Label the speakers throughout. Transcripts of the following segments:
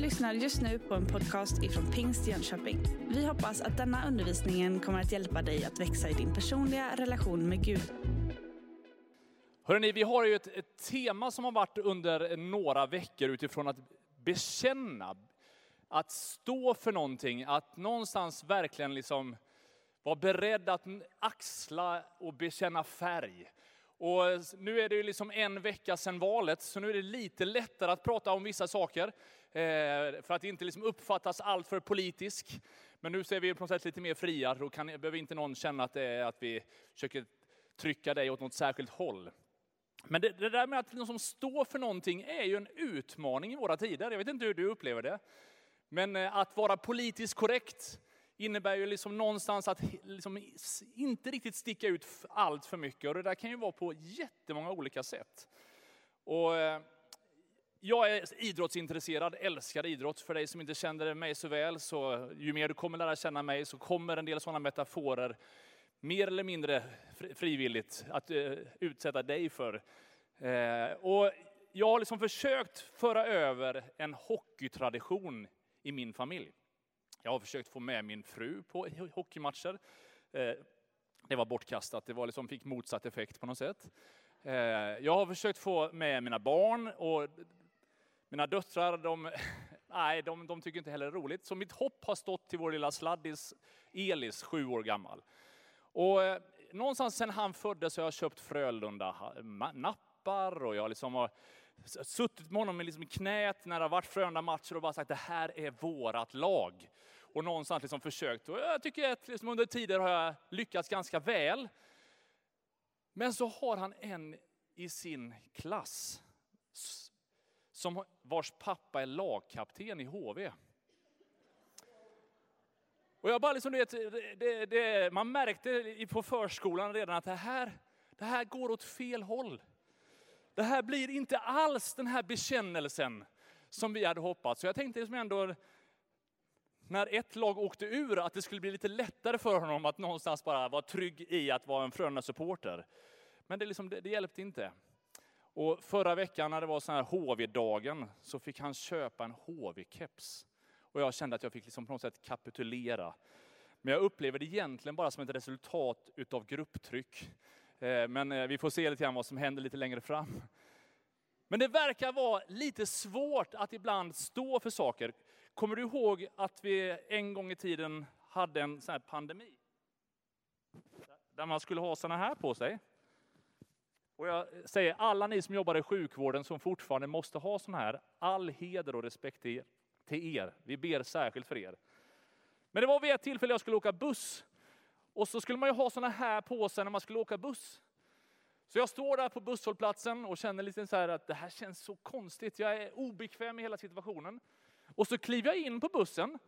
Speaker 1: lyssnar just nu på en podcast ifrån Pingst Jönköping. Vi hoppas att denna undervisning kommer att hjälpa dig att växa i din personliga relation med Gud.
Speaker 2: Hörrni, vi har ju ett, ett tema som har varit under några veckor utifrån att bekänna, att stå för någonting, att någonstans verkligen liksom vara beredd att axla och bekänna färg. Och nu är det ju liksom en vecka sedan valet, så nu är det lite lättare att prata om vissa saker. Eh, för att inte liksom uppfattas alltför politisk. Men nu ser vi på något sätt lite mer fria, då kan, behöver inte någon känna att, det är att vi försöker trycka dig åt något särskilt håll. Men det, det där med att liksom stå för någonting är ju en utmaning i våra tider. Jag vet inte hur du upplever det. Men eh, att vara politiskt korrekt innebär ju liksom någonstans att liksom inte riktigt sticka ut allt för mycket. Och det där kan ju vara på jättemånga olika sätt. Och eh, jag är idrottsintresserad, älskar idrott. För dig som inte känner mig så väl, så ju mer du kommer lära känna mig, så kommer en del sådana metaforer mer eller mindre frivilligt att eh, utsätta dig för. Eh, och jag har liksom försökt föra över en hockeytradition i min familj. Jag har försökt få med min fru på hockeymatcher. Eh, det var bortkastat, det var liksom, fick motsatt effekt på något sätt. Eh, jag har försökt få med mina barn och mina döttrar, de, nej, de, de tycker inte heller det är roligt. Så mitt hopp har stått till vår lilla sladdis Elis, sju år gammal. Och eh, någonstans sedan han föddes har jag köpt Frölunda nappar och jag liksom har suttit med honom liksom i knät när det har varit Frölunda-matcher och bara sagt det här är vårat lag. Och någonstans liksom försökt. Och jag tycker att liksom under tider har jag lyckats ganska väl. Men så har han en i sin klass som vars pappa är lagkapten i HV. Och jag bara liksom, vet, det, det, man märkte på förskolan redan att det här, det här går åt fel håll. Det här blir inte alls den här bekännelsen som vi hade hoppats. Så jag tänkte liksom ändå, när ett lag åkte ur, att det skulle bli lite lättare för honom att någonstans bara vara trygg i att vara en Frölunda-supporter. Men det, liksom, det, det hjälpte inte. Och förra veckan när det var sån här HV-dagen så fick han köpa en HV-keps. Och jag kände att jag fick liksom på något sätt kapitulera. Men jag upplever det egentligen bara som ett resultat utav grupptryck. Eh, men eh, vi får se lite grann vad som händer lite längre fram. Men det verkar vara lite svårt att ibland stå för saker. Kommer du ihåg att vi en gång i tiden hade en sån här pandemi? Där man skulle ha såna här på sig. Och jag säger alla ni som jobbar i sjukvården som fortfarande måste ha såna här, all heder och respekt till er. Vi ber särskilt för er. Men det var vid ett tillfälle jag skulle åka buss. Och så skulle man ju ha såna här på sig när man skulle åka buss. Så jag står där på busshållplatsen och känner lite så här att det här känns så konstigt. Jag är obekväm i hela situationen. Och så kliver jag in på bussen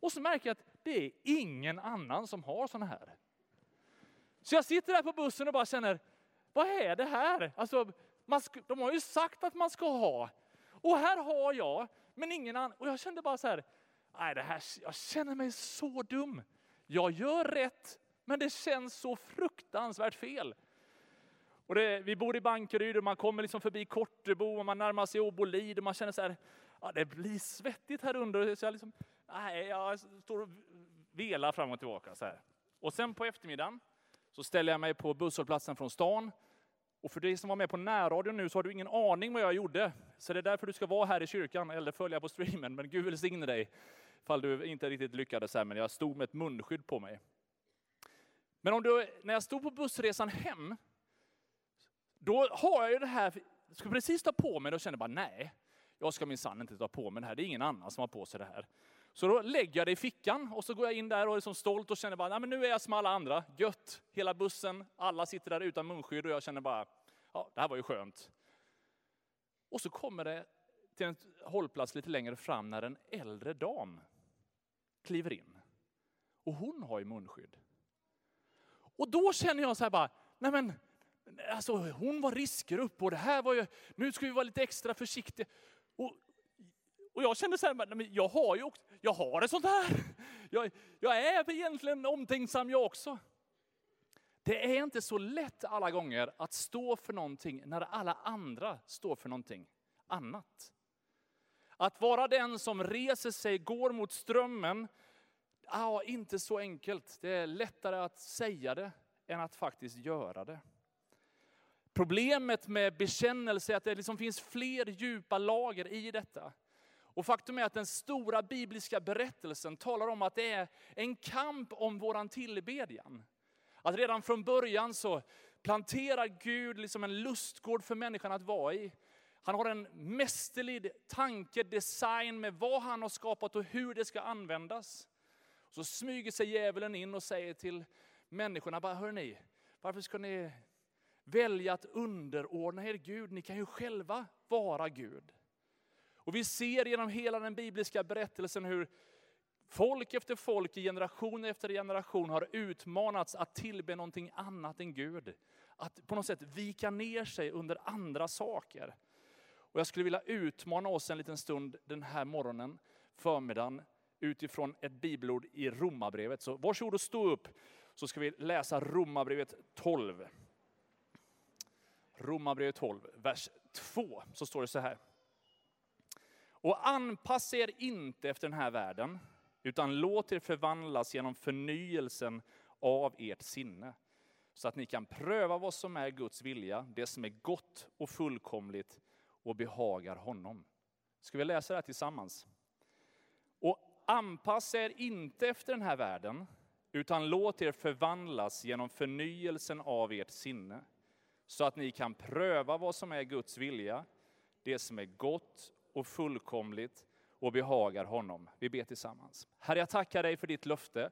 Speaker 2: och så märker jag att det är ingen annan som har såna här. Så jag sitter där på bussen och bara känner, vad är det här? Alltså, man, de har ju sagt att man ska ha. Och här har jag men ingen annan. Och jag kände bara så här, nej det här, jag känner mig så dum. Jag gör rätt, men det känns så fruktansvärt fel. Och det, vi bor i Bankeryd och man kommer liksom förbi Kortebo och man närmar sig Åbolid och man känner så här, ja, det blir svettigt här under. Så jag, liksom, nej, jag står och velar fram och tillbaka. Så här. Och sen på eftermiddagen så ställer jag mig på busshållplatsen från stan och för dig som var med på närradion nu så har du ingen aning vad jag gjorde. Så det är därför du ska vara här i kyrkan eller följa på streamen. Men Gud välsigne dig ifall du inte riktigt lyckades här, men jag stod med ett munskydd på mig. Men om du, när jag stod på bussresan hem, då har jag ju det här, jag precis ta på mig det och kände bara nej, jag ska minsann inte ta på mig det här, det är ingen annan som har på sig det här. Så då lägger jag det i fickan och så går jag in där och är liksom stolt och känner bara, nej men nu är jag som alla andra, gött, hela bussen, alla sitter där utan munskydd och jag känner bara, ja det här var ju skönt. Och så kommer det till en hållplats lite längre fram när en äldre dam kliver in. Och hon har ju munskydd. Och då känner jag så här bara, nej men, alltså hon var riskgrupp och det här var ju, nu ska vi vara lite extra försiktiga. Och och jag kände så här, nej men jag har ju också, jag har ett sånt här. Jag, jag är egentligen omtänksam jag också. Det är inte så lätt alla gånger att stå för någonting när alla andra står för någonting annat. Att vara den som reser sig, går mot strömmen, ah, inte så enkelt. Det är lättare att säga det än att faktiskt göra det. Problemet med bekännelse är att det liksom finns fler djupa lager i detta. Och faktum är att den stora bibliska berättelsen talar om att det är en kamp om våran tillbedjan. Att redan från början så planterar Gud liksom en lustgård för människan att vara i. Han har en mästerlig tanke, design med vad han har skapat och hur det ska användas. Så smyger sig djävulen in och säger till människorna, bara hörni, varför ska ni välja att underordna er Gud? Ni kan ju själva vara Gud. Och vi ser genom hela den bibliska berättelsen hur folk efter folk, i generation efter generation har utmanats att tillbe någonting annat än Gud. Att på något sätt vika ner sig under andra saker. Och jag skulle vilja utmana oss en liten stund den här morgonen, förmiddagen, utifrån ett bibelord i Romarbrevet. Så varsågod och stå upp så ska vi läsa Romarbrevet 12. Romarbrevet 12, vers 2, så står det så här. Och anpassa er inte efter den här världen, utan låt er förvandlas genom förnyelsen av ert sinne. Så att ni kan pröva vad som är Guds vilja, det som är gott och fullkomligt och behagar honom. Ska vi läsa det här tillsammans? Och anpassa er inte efter den här världen, utan låt er förvandlas genom förnyelsen av ert sinne. Så att ni kan pröva vad som är Guds vilja, det som är gott och fullkomligt och behagar honom. Vi ber tillsammans. Herre, jag tackar dig för ditt löfte,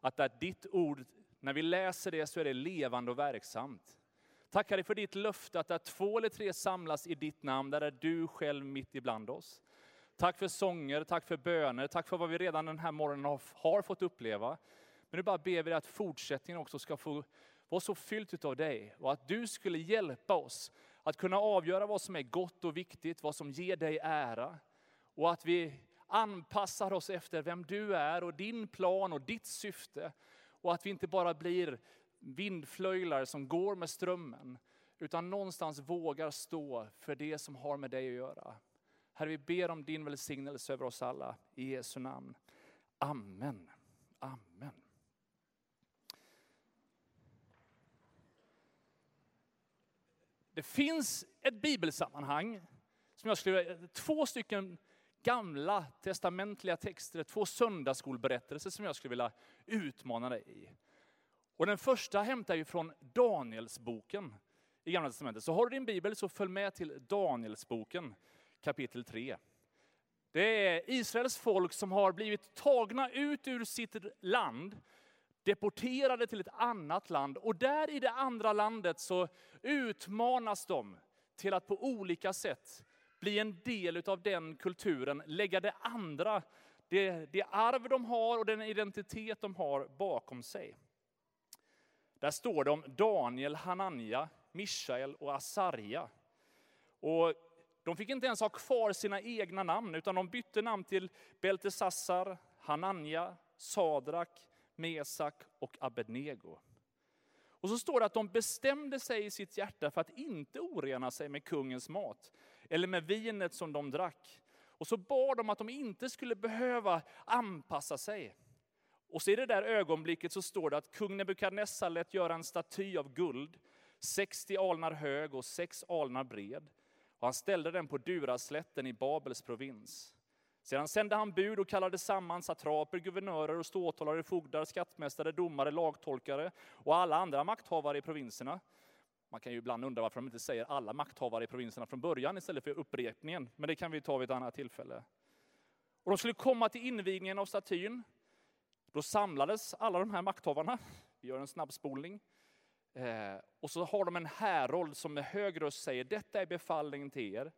Speaker 2: att att ditt ord, när vi läser det så är det levande och verksamt. Tackar dig för ditt löfte att där två eller tre samlas i ditt namn, där är du själv mitt ibland oss. Tack för sånger, tack för böner, tack för vad vi redan den här morgonen har, har fått uppleva. Men nu bara ber vi att fortsättningen också ska få vara så fyllt av dig och att du skulle hjälpa oss att kunna avgöra vad som är gott och viktigt, vad som ger dig ära. Och att vi anpassar oss efter vem du är och din plan och ditt syfte. Och att vi inte bara blir vindflöjlar som går med strömmen, utan någonstans vågar stå för det som har med dig att göra. Herre, vi ber om din välsignelse över oss alla. I Jesu namn. Amen. Amen. Det finns ett bibelsammanhang, som jag skulle, två stycken gamla testamentliga texter, två söndagsskolberättelser som jag skulle vilja utmana dig i. Och den första hämtar vi från Danielsboken i Gamla Testamentet. Så har du din bibel så följ med till Danielsboken kapitel 3. Det är Israels folk som har blivit tagna ut ur sitt land, deporterade till ett annat land. Och där i det andra landet så utmanas de till att på olika sätt bli en del av den kulturen, lägga det andra, det, det arv de har och den identitet de har bakom sig. Där står det om Daniel, Hananja, Mishael och Asarja. Och de fick inte ens ha kvar sina egna namn, utan de bytte namn till Beltesassar, Hananja, Sadrak, Mesak och Abednego. Och så står det att de bestämde sig i sitt hjärta för att inte orena sig med kungens mat, eller med vinet som de drack. Och så bad de att de inte skulle behöva anpassa sig. Och så i det där ögonblicket så står det att kung Nebukadnessar lät göra en staty av guld, 60 alnar hög och 6 alnar bred. Och han ställde den på Duraslätten i Babels provins. Sedan sände han bud och kallade samman satraper, guvernörer och ståthållare, fogdar, skattmästare, domare, lagtolkare och alla andra makthavare i provinserna. Man kan ju ibland undra varför de inte säger alla makthavare i provinserna från början istället för upprepningen, men det kan vi ta vid ett annat tillfälle. Och de skulle komma till invigningen av statyn. Då samlades alla de här makthavarna. Vi gör en snabbspolning. Eh, och så har de en härold som med hög röst säger, detta är befallningen till er.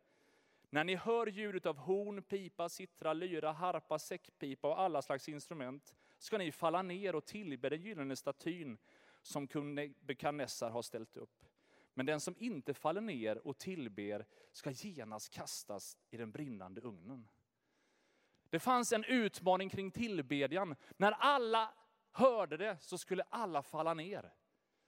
Speaker 2: När ni hör ljudet av horn, pipa, sittra, lyra, harpa, säckpipa och alla slags instrument ska ni falla ner och tillbe den gyllene statyn som kung Nebukadnessar har ställt upp. Men den som inte faller ner och tillber ska genast kastas i den brinnande ugnen. Det fanns en utmaning kring tillbedjan. När alla hörde det så skulle alla falla ner.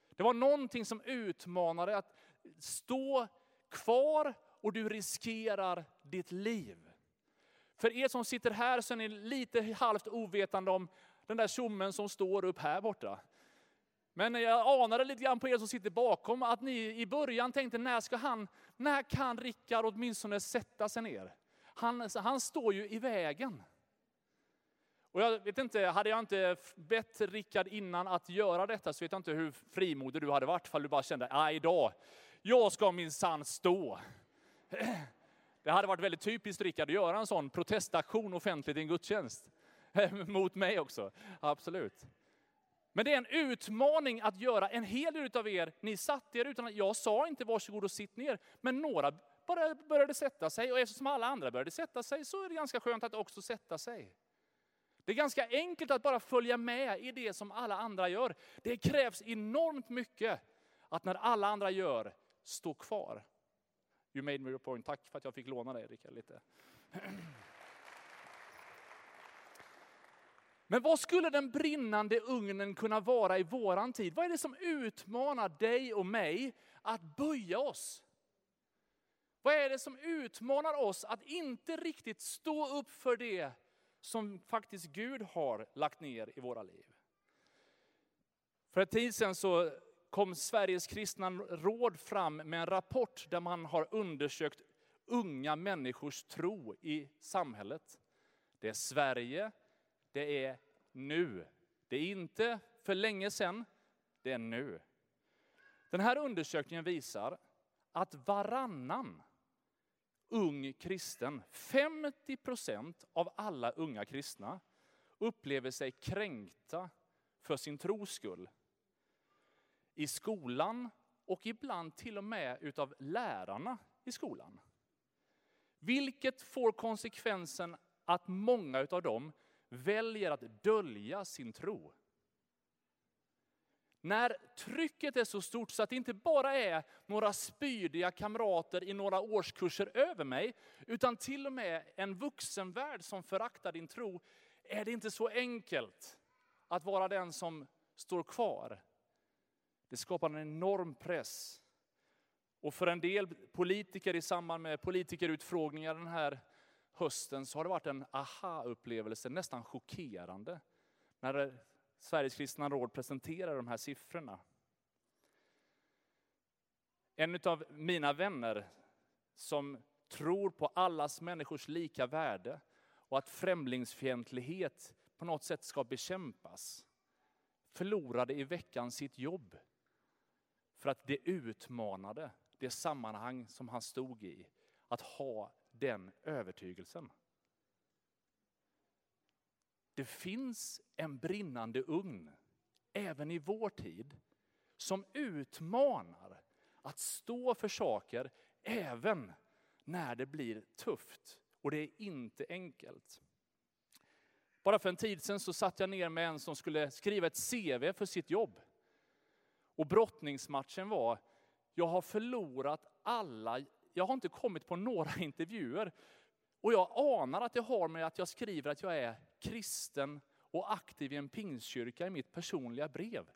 Speaker 2: Det var någonting som utmanade att stå kvar och du riskerar ditt liv. För er som sitter här så är ni lite halvt ovetande om den där tjommen som står upp här borta. Men jag anade lite grann på er som sitter bakom att ni i början tänkte, när ska han, när kan Rickard åtminstone sätta sig ner? Han, han står ju i vägen. Och jag vet inte, hade jag inte bett Rickard innan att göra detta så vet jag inte hur frimodig du hade varit, fall du bara kände, nej idag, jag ska minsann stå. Det hade varit väldigt typiskt Rickard att göra en sån protestaktion offentligt i en gudstjänst. Mot mig också, absolut. Men det är en utmaning att göra. En hel del av er, ni satt er utan att jag sa inte varsågod och sitt ner. Men några bara började sätta sig och eftersom alla andra började sätta sig så är det ganska skönt att också sätta sig. Det är ganska enkelt att bara följa med i det som alla andra gör. Det krävs enormt mycket att när alla andra gör, stå kvar. You made me a point. Tack för att jag fick låna dig Rickard lite. Men vad skulle den brinnande ugnen kunna vara i våran tid? Vad är det som utmanar dig och mig att böja oss? Vad är det som utmanar oss att inte riktigt stå upp för det som faktiskt Gud har lagt ner i våra liv? För ett tid sedan så kom Sveriges kristna råd fram med en rapport där man har undersökt unga människors tro i samhället. Det är Sverige, det är nu. Det är inte för länge sedan, det är nu. Den här undersökningen visar att varannan ung kristen, 50 procent av alla unga kristna, upplever sig kränkta för sin tros skull. I skolan och ibland till och med utav lärarna i skolan. Vilket får konsekvensen att många utav dem väljer att dölja sin tro. När trycket är så stort så att det inte bara är några spydiga kamrater i några årskurser över mig, utan till och med en vuxenvärld som föraktar din tro, är det inte så enkelt att vara den som står kvar. Det skapar en enorm press. Och för en del politiker i samband med politikerutfrågningar den här hösten så har det varit en aha-upplevelse, nästan chockerande, när Sveriges kristna råd presenterar de här siffrorna. En av mina vänner som tror på allas människors lika värde och att främlingsfientlighet på något sätt ska bekämpas, förlorade i veckan sitt jobb för att det utmanade det sammanhang som han stod i. Att ha den övertygelsen. Det finns en brinnande ugn, även i vår tid, som utmanar att stå för saker även när det blir tufft. Och det är inte enkelt. Bara för en tid sedan så satt jag ner med en som skulle skriva ett CV för sitt jobb. Och brottningsmatchen var, jag har förlorat alla jag har inte kommit på några intervjuer. Och jag anar att det har med att jag skriver att jag är kristen och aktiv i en pingstkyrka i mitt personliga brev.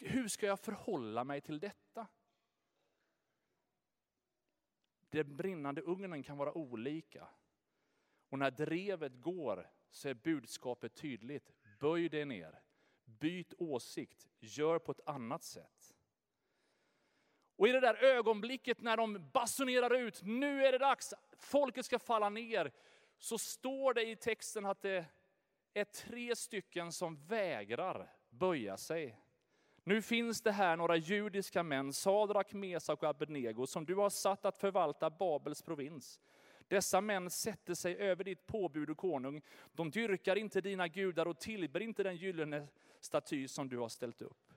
Speaker 2: Hur ska jag förhålla mig till detta? Den brinnande ugnen kan vara olika. Och när drevet går så är budskapet tydligt. Böj dig ner, byt åsikt, gör på ett annat sätt. Och i det där ögonblicket när de basunerar ut, nu är det dags, folket ska falla ner, så står det i texten att det är tre stycken som vägrar böja sig. Nu finns det här några judiska män, Sadrak, Mesak och Abednego, som du har satt att förvalta Babels provins. Dessa män sätter sig över ditt påbud och konung. De dyrkar inte dina gudar och tillber inte den gyllene staty som du har ställt upp.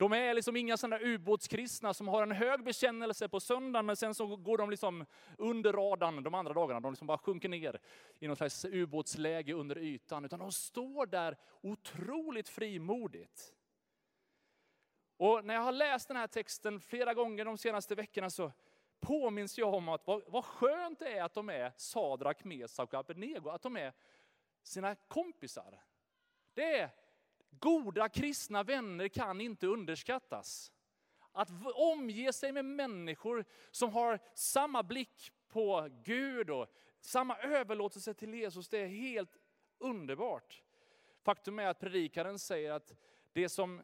Speaker 2: De är liksom inga sådana ubåtskristna som har en hög bekännelse på söndagen, men sen så går de liksom under radarn de andra dagarna. De liksom bara sjunker ner i något slags ubåtsläge under ytan. Utan de står där otroligt frimodigt. Och när jag har läst den här texten flera gånger de senaste veckorna så påminns jag om att vad, vad skönt det är att de är Sadrak, Mesak och Abednego, att de är sina kompisar. Det är Goda kristna vänner kan inte underskattas. Att omge sig med människor som har samma blick på Gud och samma överlåtelse till Jesus, det är helt underbart. Faktum är att predikaren säger att det som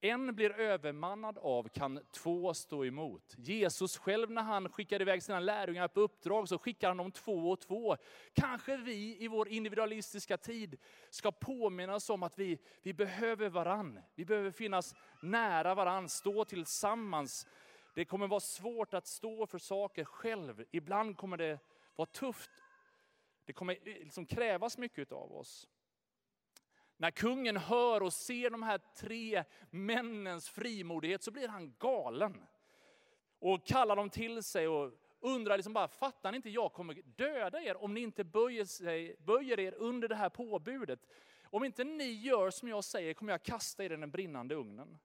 Speaker 2: en blir övermannad av kan två stå emot. Jesus själv när han skickade iväg sina lärjungar på uppdrag så skickar han dem två och två. Kanske vi i vår individualistiska tid ska påminnas om att vi, vi behöver varann. Vi behöver finnas nära varann, stå tillsammans. Det kommer vara svårt att stå för saker själv. Ibland kommer det vara tufft. Det kommer liksom krävas mycket av oss. När kungen hör och ser de här tre männens frimodighet så blir han galen. Och kallar dem till sig och undrar liksom bara, fattar ni inte, jag kommer döda er om ni inte böjer, sig, böjer er under det här påbudet. Om inte ni gör som jag säger kommer jag kasta er i den brinnande ugnen.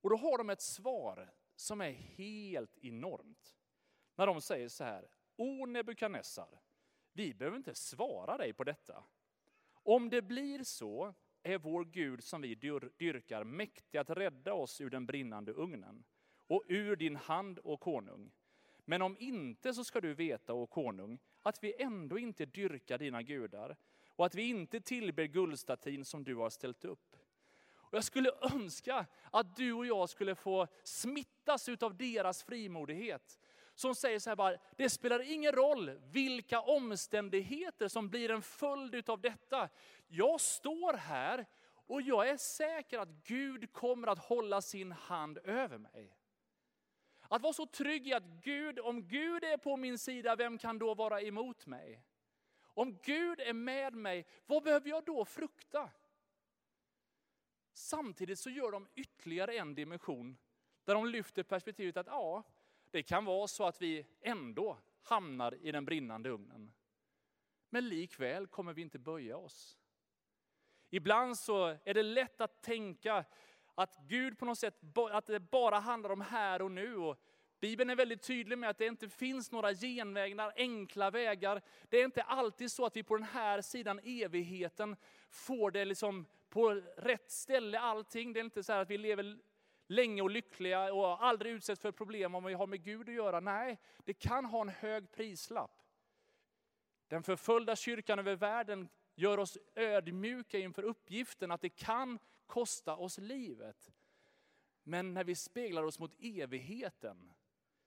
Speaker 2: Och då har de ett svar som är helt enormt. När de säger så här, O Nebukadnessar, vi behöver inte svara dig på detta. Om det blir så är vår Gud som vi dyrkar mäktig att rädda oss ur den brinnande ugnen och ur din hand, och konung. Men om inte så ska du veta, å konung, att vi ändå inte dyrkar dina gudar och att vi inte tillber guldstatyn som du har ställt upp. Och jag skulle önska att du och jag skulle få smittas av deras frimodighet som säger så här bara, det spelar ingen roll vilka omständigheter som blir en följd av detta. Jag står här och jag är säker att Gud kommer att hålla sin hand över mig. Att vara så trygg i att Gud, om Gud är på min sida, vem kan då vara emot mig? Om Gud är med mig, vad behöver jag då frukta? Samtidigt så gör de ytterligare en dimension där de lyfter perspektivet att ja, det kan vara så att vi ändå hamnar i den brinnande ugnen. Men likväl kommer vi inte böja oss. Ibland så är det lätt att tänka att Gud på något sätt, att det bara handlar om här och nu. Och Bibeln är väldigt tydlig med att det inte finns några genvägar, enkla vägar. Det är inte alltid så att vi på den här sidan evigheten får det liksom på rätt ställe allting. Det är inte så att vi lever länge och lyckliga och aldrig utsätts för problem om vi har med Gud att göra. Nej, det kan ha en hög prislapp. Den förföljda kyrkan över världen gör oss ödmjuka inför uppgiften att det kan kosta oss livet. Men när vi speglar oss mot evigheten,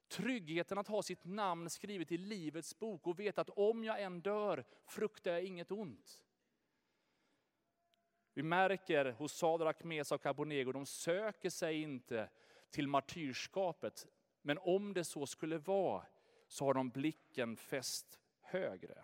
Speaker 2: tryggheten att ha sitt namn skrivet i livets bok och veta att om jag än dör fruktar jag inget ont. Vi märker hos Sadrak, Mesak och Abonego, de söker sig inte till martyrskapet. Men om det så skulle vara, så har de blicken fäst högre.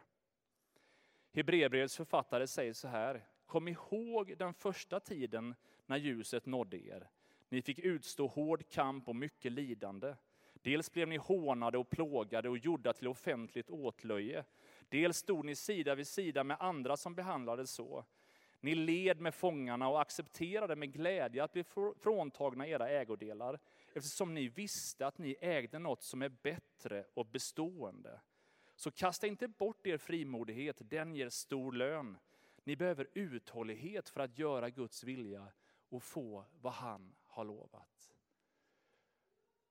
Speaker 2: Hebreerbrevets författare säger så här, kom ihåg den första tiden när ljuset nådde er. Ni fick utstå hård kamp och mycket lidande. Dels blev ni hånade och plågade och gjorda till offentligt åtlöje. Dels stod ni sida vid sida med andra som behandlades så. Ni led med fångarna och accepterade med glädje att bli fråntagna era ägodelar, eftersom ni visste att ni ägde något som är bättre och bestående. Så kasta inte bort er frimodighet, den ger stor lön. Ni behöver uthållighet för att göra Guds vilja och få vad han har lovat.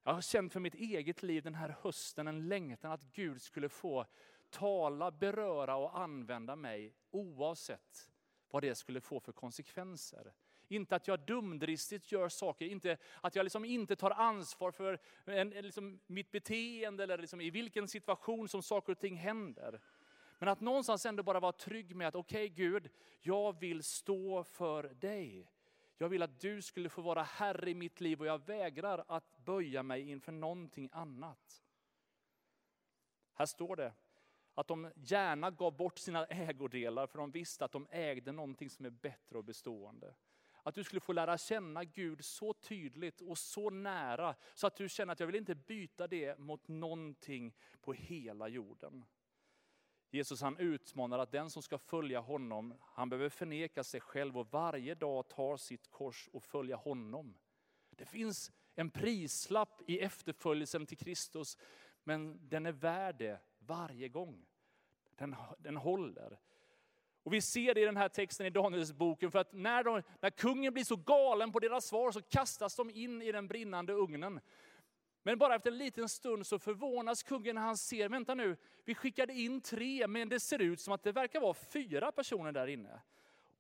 Speaker 2: Jag har känt för mitt eget liv den här hösten en längtan att Gud skulle få tala, beröra och använda mig oavsett vad det skulle få för konsekvenser. Inte att jag dumdristigt gör saker, inte att jag liksom inte tar ansvar för en, liksom mitt beteende eller liksom i vilken situation som saker och ting händer. Men att någonstans ändå bara vara trygg med att okej okay, Gud, jag vill stå för dig. Jag vill att du skulle få vara Herre i mitt liv och jag vägrar att böja mig inför någonting annat. Här står det, att de gärna gav bort sina ägodelar för de visste att de ägde någonting som är bättre och bestående. Att du skulle få lära känna Gud så tydligt och så nära så att du känner att jag vill inte byta det mot någonting på hela jorden. Jesus han utmanar att den som ska följa honom, han behöver förneka sig själv och varje dag ta sitt kors och följa honom. Det finns en prislapp i efterföljelsen till Kristus, men den är värd det varje gång. Den, den håller. Och vi ser det i den här texten i Danielsboken, för att när, de, när kungen blir så galen på deras svar så kastas de in i den brinnande ugnen. Men bara efter en liten stund så förvånas kungen när han ser, vänta nu, vi skickade in tre, men det ser ut som att det verkar vara fyra personer där inne.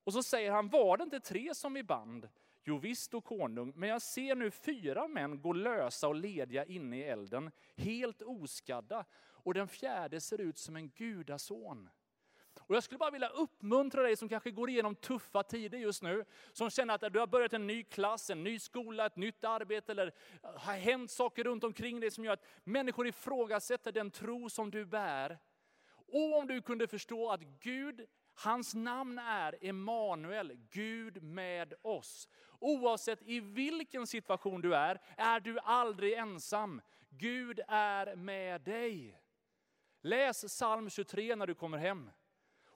Speaker 2: Och så säger han, var det inte tre som vi band? Jo visst, då konung, men jag ser nu fyra män gå lösa och lediga inne i elden, helt oskadda. Och den fjärde ser ut som en gudason. Och jag skulle bara vilja uppmuntra dig som kanske går igenom tuffa tider just nu, som känner att du har börjat en ny klass, en ny skola, ett nytt arbete, eller har hänt saker runt omkring dig som gör att människor ifrågasätter den tro som du bär. Och om du kunde förstå att Gud, hans namn är Emanuel, Gud med oss. Oavsett i vilken situation du är, är du aldrig ensam. Gud är med dig. Läs psalm 23 när du kommer hem.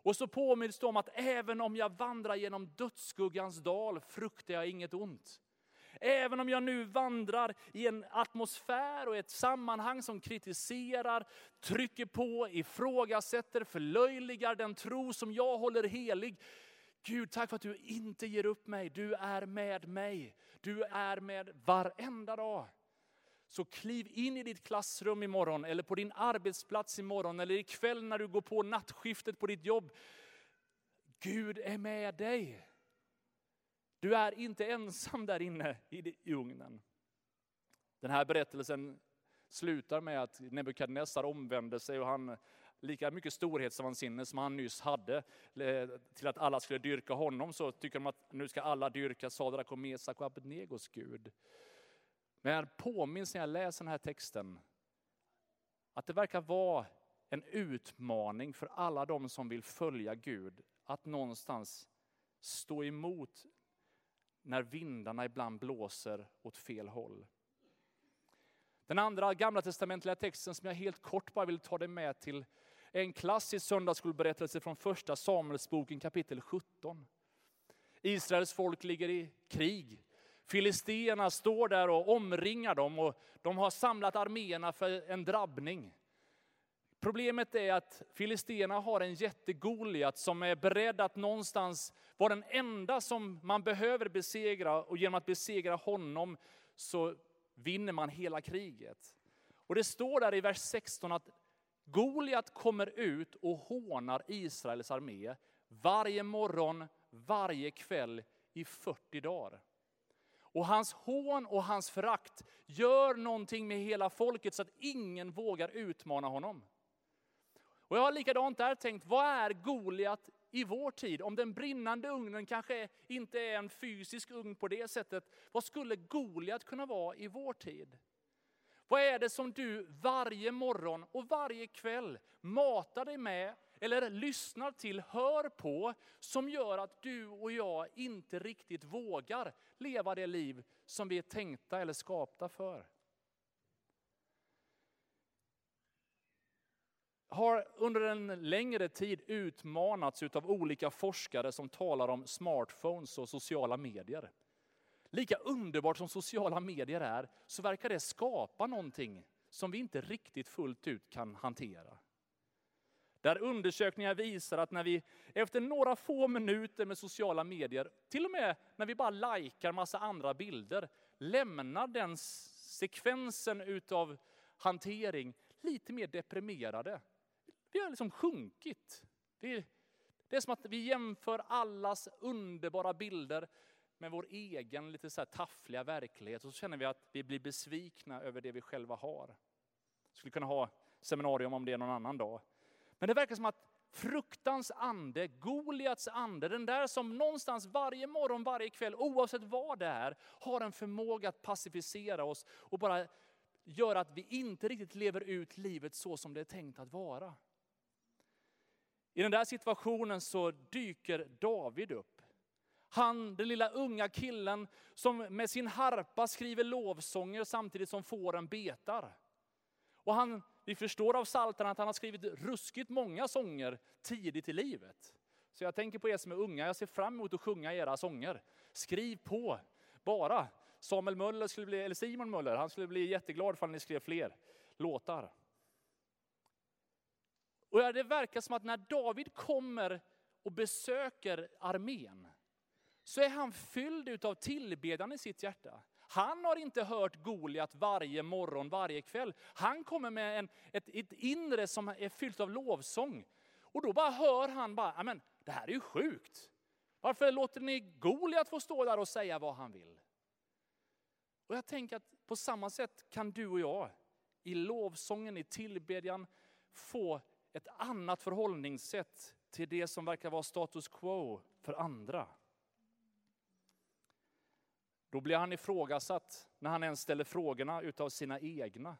Speaker 2: Och så påminns du om att även om jag vandrar genom dödsskuggans dal fruktar jag inget ont. Även om jag nu vandrar i en atmosfär och ett sammanhang som kritiserar, trycker på, ifrågasätter, förlöjligar den tro som jag håller helig. Gud, tack för att du inte ger upp mig. Du är med mig. Du är med varenda dag. Så kliv in i ditt klassrum imorgon, eller på din arbetsplats imorgon, eller ikväll när du går på nattskiftet på ditt jobb. Gud är med dig. Du är inte ensam där inne i ugnen. Den här berättelsen slutar med att Nebukadnessar omvände sig och han lika mycket storhetsvansinne som han nyss hade till att alla skulle dyrka honom så tycker de att nu ska alla dyrka Sadrak och Mesak och Abednegos Gud. Men jag påminns när jag läser den här texten att det verkar vara en utmaning för alla de som vill följa Gud att någonstans stå emot när vindarna ibland blåser åt fel håll. Den andra gamla testamentliga texten som jag helt kort bara vill ta dig med till är en klassisk söndagsskolberättelse från första Samuelsboken kapitel 17. Israels folk ligger i krig Filisterna står där och omringar dem och de har samlat arméerna för en drabbning. Problemet är att Filisterna har en jättegoliat som är beredd att någonstans vara den enda som man behöver besegra och genom att besegra honom så vinner man hela kriget. Och det står där i vers 16 att Goliat kommer ut och hånar Israels armé varje morgon, varje kväll i 40 dagar. Och hans hån och hans förakt gör någonting med hela folket så att ingen vågar utmana honom. Och jag har likadant där tänkt, vad är Goliat i vår tid? Om den brinnande ugnen kanske inte är en fysisk ugn på det sättet, vad skulle Goliat kunna vara i vår tid? Vad är det som du varje morgon och varje kväll matar dig med eller lyssnar till, hör på, som gör att du och jag inte riktigt vågar leva det liv som vi är tänkta eller skapta för. har under en längre tid utmanats av olika forskare som talar om smartphones och sociala medier. Lika underbart som sociala medier är, så verkar det skapa någonting som vi inte riktigt fullt ut kan hantera. Där undersökningar visar att när vi efter några få minuter med sociala medier, till och med när vi bara likar massa andra bilder, lämnar den sekvensen utav hantering lite mer deprimerade. Vi har liksom sjunkit. Det är som att vi jämför allas underbara bilder med vår egen lite så här taffliga verklighet. Och så känner vi att vi blir besvikna över det vi själva har. Skulle kunna ha seminarium om det någon annan dag. Men det verkar som att fruktans ande, Goliats ande, den där som någonstans varje morgon, varje kväll, oavsett vad det är, har en förmåga att pacificera oss och bara göra att vi inte riktigt lever ut livet så som det är tänkt att vara. I den där situationen så dyker David upp. Han, den lilla unga killen som med sin harpa skriver lovsånger samtidigt som fåren betar. Och han vi förstår av Psaltaren att han har skrivit ruskigt många sånger tidigt i livet. Så jag tänker på er som är unga, jag ser fram emot att sjunga era sånger. Skriv på, bara. Samuel Möller, skulle bli, eller Simon Möller, han skulle bli jätteglad om ni skrev fler låtar. Och det verkar som att när David kommer och besöker armén, så är han fylld av tillbedjan i sitt hjärta. Han har inte hört Goliat varje morgon, varje kväll. Han kommer med en, ett, ett inre som är fyllt av lovsång. Och då bara hör han bara, men det här är ju sjukt. Varför låter ni Goliat få stå där och säga vad han vill? Och jag tänker att på samma sätt kan du och jag i lovsången, i tillbedjan få ett annat förhållningssätt till det som verkar vara status quo för andra. Då blir han ifrågasatt när han ens ställer frågorna utav sina egna.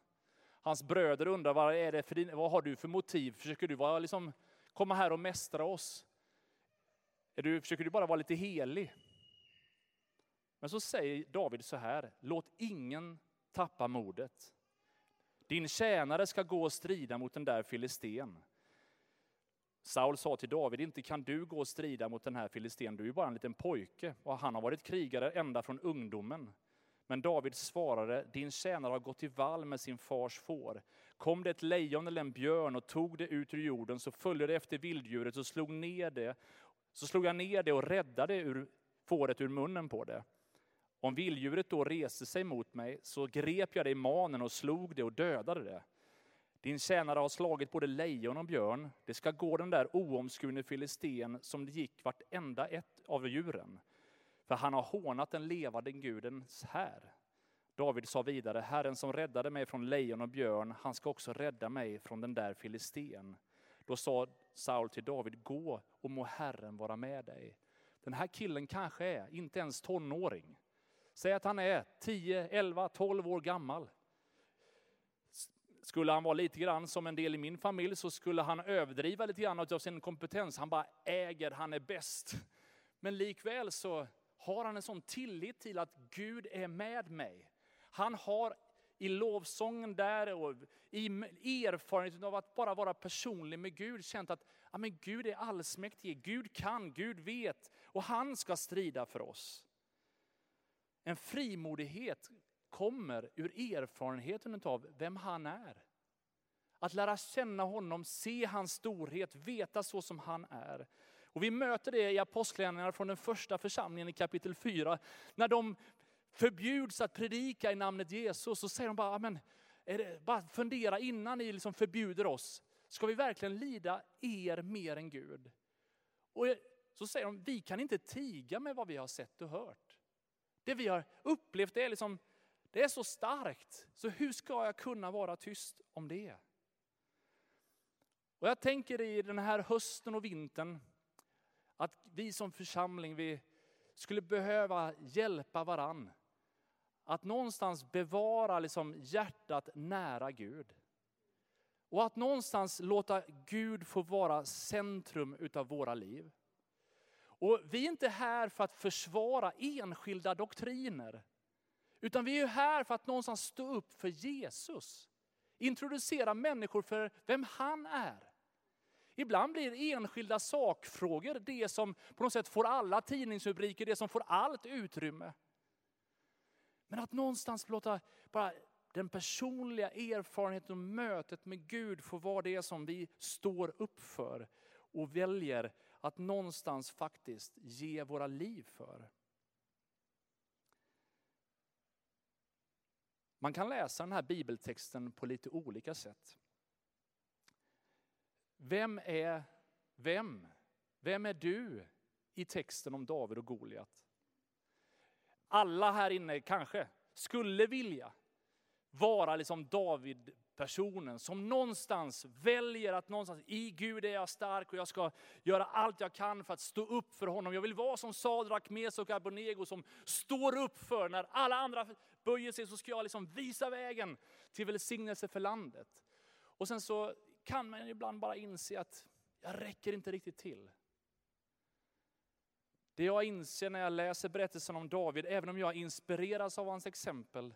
Speaker 2: Hans bröder undrar vad, är det för din, vad har du för motiv? Försöker du vara, liksom, komma här och mästra oss? Är du, försöker du bara vara lite helig? Men så säger David så här, låt ingen tappa modet. Din tjänare ska gå och strida mot den där filisten. Saul sa till David, inte kan du gå och strida mot den här filisten, du är ju bara en liten pojke. Och han har varit krigare ända från ungdomen. Men David svarade, din tjänare har gått till vall med sin fars får. Kom det ett lejon eller en björn och tog det ut ur jorden, så följde det efter vilddjuret och slog ner det. Så slog jag ner det och räddade ur, fåret ur munnen på det. Om vilddjuret då reste sig mot mig, så grep jag det i manen och slog det och dödade det. Din tjänare har slagit både lejon och björn. Det ska gå den där oomskurne filisten som det gick vartenda ett av djuren. För han har hånat den levande gudens här. David sa vidare, Herren som räddade mig från lejon och björn, han ska också rädda mig från den där filisten. Då sa Saul till David, gå och må Herren vara med dig. Den här killen kanske är inte ens tonåring. Säg att han är 10, 11, 12 år gammal. Skulle han vara lite grann som en del i min familj så skulle han överdriva lite grann av sin kompetens. Han bara äger, han är bäst. Men likväl så har han en sån tillit till att Gud är med mig. Han har i lovsången där och i erfarenheten av att bara vara personlig med Gud känt att ja, men Gud är allsmäktig, Gud kan, Gud vet och han ska strida för oss. En frimodighet kommer ur erfarenheten av vem han är. Att lära känna honom, se hans storhet, veta så som han är. Och vi möter det i Apostlagärningarna från den första församlingen i kapitel 4. När de förbjuds att predika i namnet Jesus så säger de bara, men, bara fundera innan ni liksom förbjuder oss. Ska vi verkligen lida er mer än Gud? Och så säger de, vi kan inte tiga med vad vi har sett och hört. Det vi har upplevt det är, liksom, det är så starkt, så hur ska jag kunna vara tyst om det? Och jag tänker i den här hösten och vintern, att vi som församling, vi skulle behöva hjälpa varann. Att någonstans bevara liksom hjärtat nära Gud. Och att någonstans låta Gud få vara centrum utav våra liv. Och vi är inte här för att försvara enskilda doktriner. Utan vi är här för att någonstans stå upp för Jesus. Introducera människor för vem han är. Ibland blir enskilda sakfrågor det som på något sätt får alla tidningsrubriker, det som får allt utrymme. Men att någonstans låta bara den personliga erfarenheten och mötet med Gud få vara det som vi står upp för och väljer att någonstans faktiskt ge våra liv för. Man kan läsa den här bibeltexten på lite olika sätt. Vem är vem? Vem är du i texten om David och Goliat? Alla här inne kanske skulle vilja vara liksom David personen som någonstans väljer att någonstans, i Gud är jag stark och jag ska göra allt jag kan för att stå upp för honom. Jag vill vara som Sadrak, Mesok och Abonego som står upp för när alla andra böjer sig så ska jag liksom visa vägen till välsignelse för landet. Och sen så kan man ibland bara inse att jag räcker inte riktigt till. Det jag inser när jag läser berättelsen om David, även om jag inspireras av hans exempel,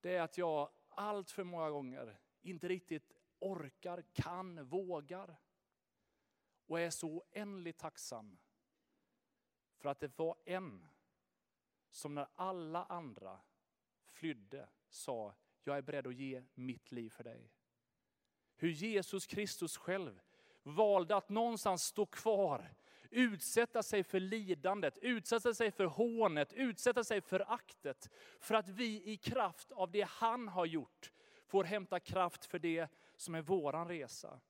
Speaker 2: det är att jag allt för många gånger inte riktigt orkar, kan, vågar. Och är så oändligt tacksam för att det var en som när alla andra flydde sa, jag är beredd att ge mitt liv för dig. Hur Jesus Kristus själv valde att någonstans stå kvar utsätta sig för lidandet, utsätta sig för hånet, utsätta sig för aktet. För att vi i kraft av det han har gjort får hämta kraft för det som är våran resa.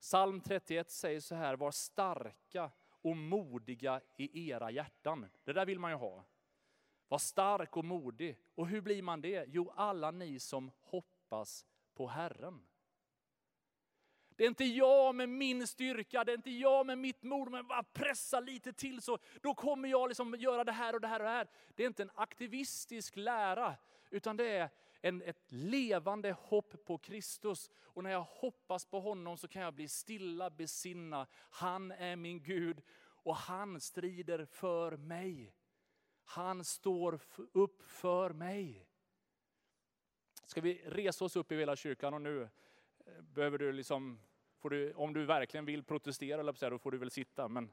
Speaker 2: Psalm 31 säger så här, var starka och modiga i era hjärtan. Det där vill man ju ha. Var stark och modig. Och hur blir man det? Jo, alla ni som hoppas på Herren. Det är inte jag med min styrka, det är inte jag med mitt mod, men bara pressa lite till så då kommer jag liksom göra det här och det här och det här. Det är inte en aktivistisk lära, utan det är en, ett levande hopp på Kristus. Och när jag hoppas på honom så kan jag bli stilla, besinna. Han är min Gud och han strider för mig. Han står upp för mig. Ska vi resa oss upp i hela kyrkan och nu eh, behöver du liksom, får du, om du verkligen vill protestera, då får du väl sitta. Men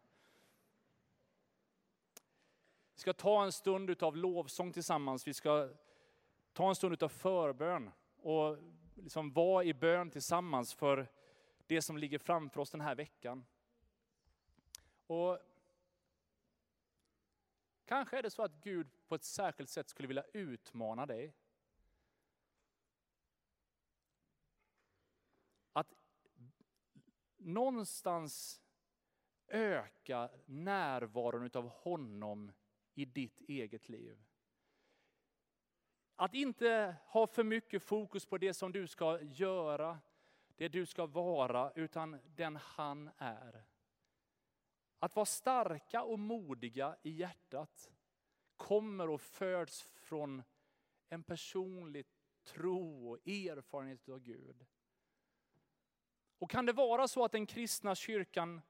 Speaker 2: vi ska ta en stund av lovsång tillsammans. Vi ska ta en stund av förbön och liksom vara i bön tillsammans för det som ligger framför oss den här veckan. Och Kanske är det så att Gud på ett särskilt sätt skulle vilja utmana dig. Att någonstans öka närvaron av honom i ditt eget liv. Att inte ha för mycket fokus på det som du ska göra, det du ska vara, utan den han är. Att vara starka och modiga i hjärtat kommer och föds från en personlig tro och erfarenhet av Gud. Och kan det vara så att den kristna kyrkan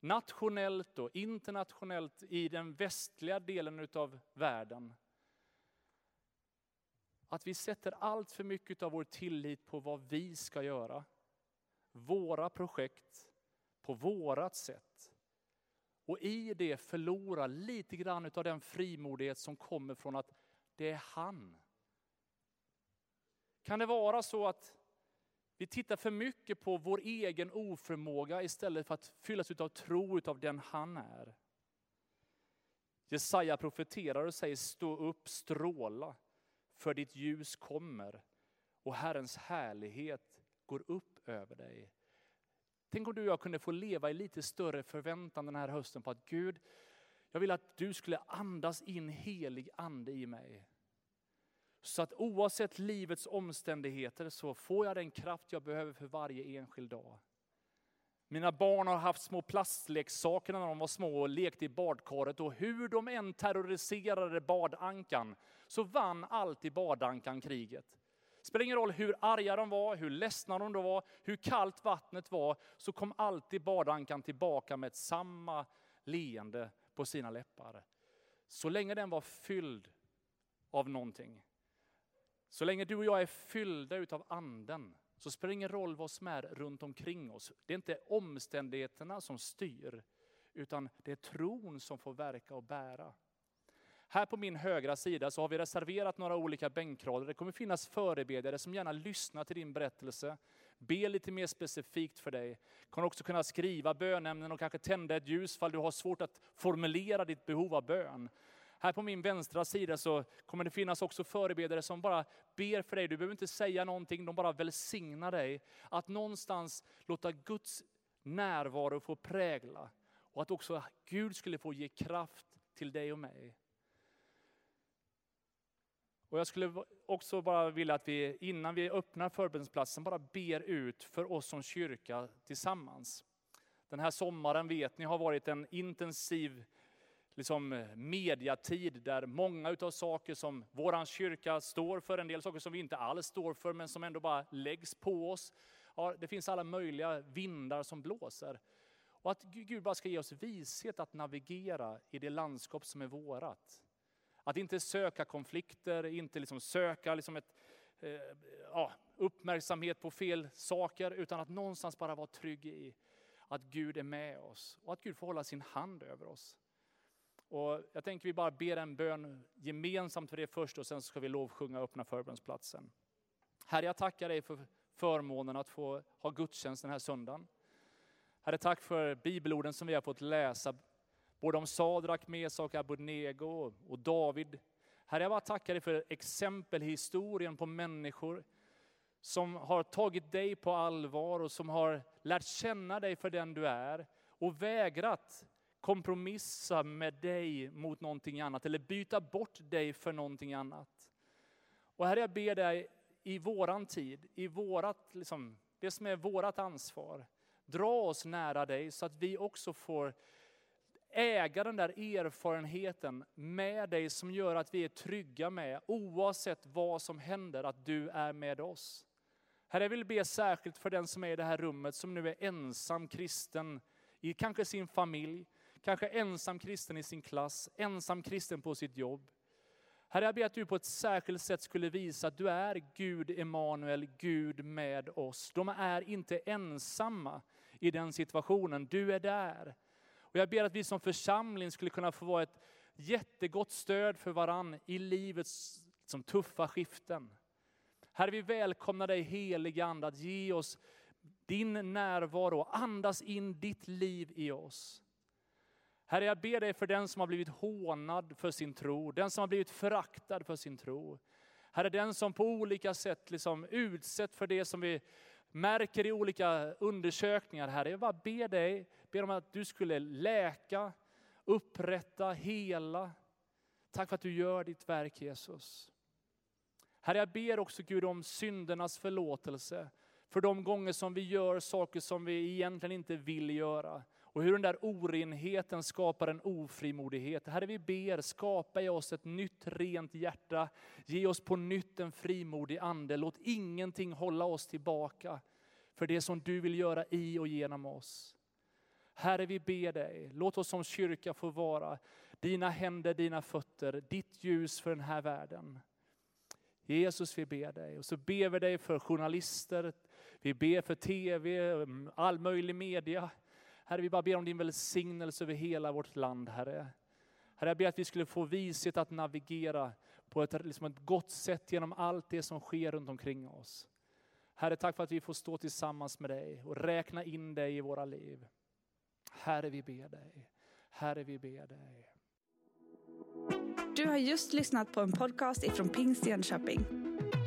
Speaker 2: nationellt och internationellt i den västliga delen av världen att vi sätter allt för mycket av vår tillit på vad vi ska göra. Våra projekt, på vårat sätt. Och i det förlora lite grann av den frimodighet som kommer från att det är han. Kan det vara så att vi tittar för mycket på vår egen oförmåga istället för att fyllas av tro av den han är? Jesaja profeterar och säger stå upp, stråla för ditt ljus kommer och Herrens härlighet går upp över dig. Tänk om du och jag kunde få leva i lite större förväntan den här hösten på att Gud, jag vill att du skulle andas in helig ande i mig. Så att oavsett livets omständigheter så får jag den kraft jag behöver för varje enskild dag. Mina barn har haft små plastleksaker när de var små och lekte i badkaret och hur de än terroriserade badankan så vann alltid badankan kriget. Spelar ingen roll hur arga de var, hur ledsna de var, hur kallt vattnet var, så kom alltid badankan tillbaka med samma leende på sina läppar. Så länge den var fylld av någonting. Så länge du och jag är fyllda utav anden, så spelar det ingen roll vad som är runt omkring oss. Det är inte omständigheterna som styr, utan det är tron som får verka och bära. Här på min högra sida så har vi reserverat några olika bänkrader. Det kommer finnas förebedjare som gärna lyssnar till din berättelse, be lite mer specifikt för dig. Kommer också kunna skriva bönämnen och kanske tända ett ljus fall du har svårt att formulera ditt behov av bön. Här på min vänstra sida så kommer det finnas också förebedjare som bara ber för dig. Du behöver inte säga någonting, de bara välsignar dig. Att någonstans låta Guds närvaro få prägla. Och att också Gud skulle få ge kraft till dig och mig. Och jag skulle också bara vilja att vi innan vi öppnar förbönsplatsen bara ber ut för oss som kyrka tillsammans. Den här sommaren vet ni har varit en intensiv liksom, mediatid där många utav saker som våran kyrka står för, en del saker som vi inte alls står för men som ändå bara läggs på oss. Ja, det finns alla möjliga vindar som blåser. Och att Gud bara ska ge oss vishet att navigera i det landskap som är vårat. Att inte söka konflikter, inte liksom söka liksom ett, eh, ja, uppmärksamhet på fel saker, utan att någonstans bara vara trygg i att Gud är med oss och att Gud får hålla sin hand över oss. Och jag tänker vi bara ber en bön gemensamt för det först och sen ska vi lovsjunga och öppna förbönsplatsen. Herre, jag tackar dig för förmånen att få ha gudstjänst den här söndagen. Herre, tack för bibelorden som vi har fått läsa. Både om Sadrak, Mesak, Abednego och David. Herre, jag bara tackar dig för exempelhistorien på människor som har tagit dig på allvar och som har lärt känna dig för den du är och vägrat kompromissa med dig mot någonting annat eller byta bort dig för någonting annat. Och Herre, jag ber dig i våran tid, i vårat, liksom, det som är vårat ansvar, dra oss nära dig så att vi också får äga den där erfarenheten med dig som gör att vi är trygga med, oavsett vad som händer, att du är med oss. Herre, jag vill be särskilt för den som är i det här rummet, som nu är ensam kristen i kanske sin familj, kanske ensam kristen i sin klass, ensam kristen på sitt jobb. Herre, jag ber att du på ett särskilt sätt skulle visa att du är Gud Emanuel, Gud med oss. De är inte ensamma i den situationen, du är där. Och jag ber att vi som församling skulle kunna få vara ett jättegott stöd för varann i livets som tuffa skiften. Herre, vi välkomnar dig heliga Ande att ge oss din närvaro, andas in ditt liv i oss. Herre, jag ber dig för den som har blivit hånad för sin tro, den som har blivit föraktad för sin tro. Herre, den som på olika sätt liksom utsätts för det som vi märker i olika undersökningar. Herre, jag bara ber dig, ber om att du skulle läka, upprätta, hela. Tack för att du gör ditt verk Jesus. Herre, jag ber också Gud om syndernas förlåtelse för de gånger som vi gör saker som vi egentligen inte vill göra. Och hur den där orenheten skapar en ofrimodighet. Herre, vi ber, skapa i oss ett nytt rent hjärta. Ge oss på nytt en frimodig ande. Låt ingenting hålla oss tillbaka för det som du vill göra i och genom oss. Herre, vi ber dig, låt oss som kyrka få vara dina händer, dina fötter, ditt ljus för den här världen. Jesus, vi ber dig. Och så ber vi dig för journalister, vi ber för tv, mm, all möjlig media. Herre, vi bara ber om din välsignelse över hela vårt land, Herre. Herre, jag ber att vi skulle få vishet att navigera på ett, liksom ett gott sätt genom allt det som sker runt omkring oss. Herre, tack för att vi får stå tillsammans med dig och räkna in dig i våra liv. Herre, vi ber dig. Herre, vi ber dig.
Speaker 1: Du har just lyssnat på en podcast ifrån Pingst Jönköping.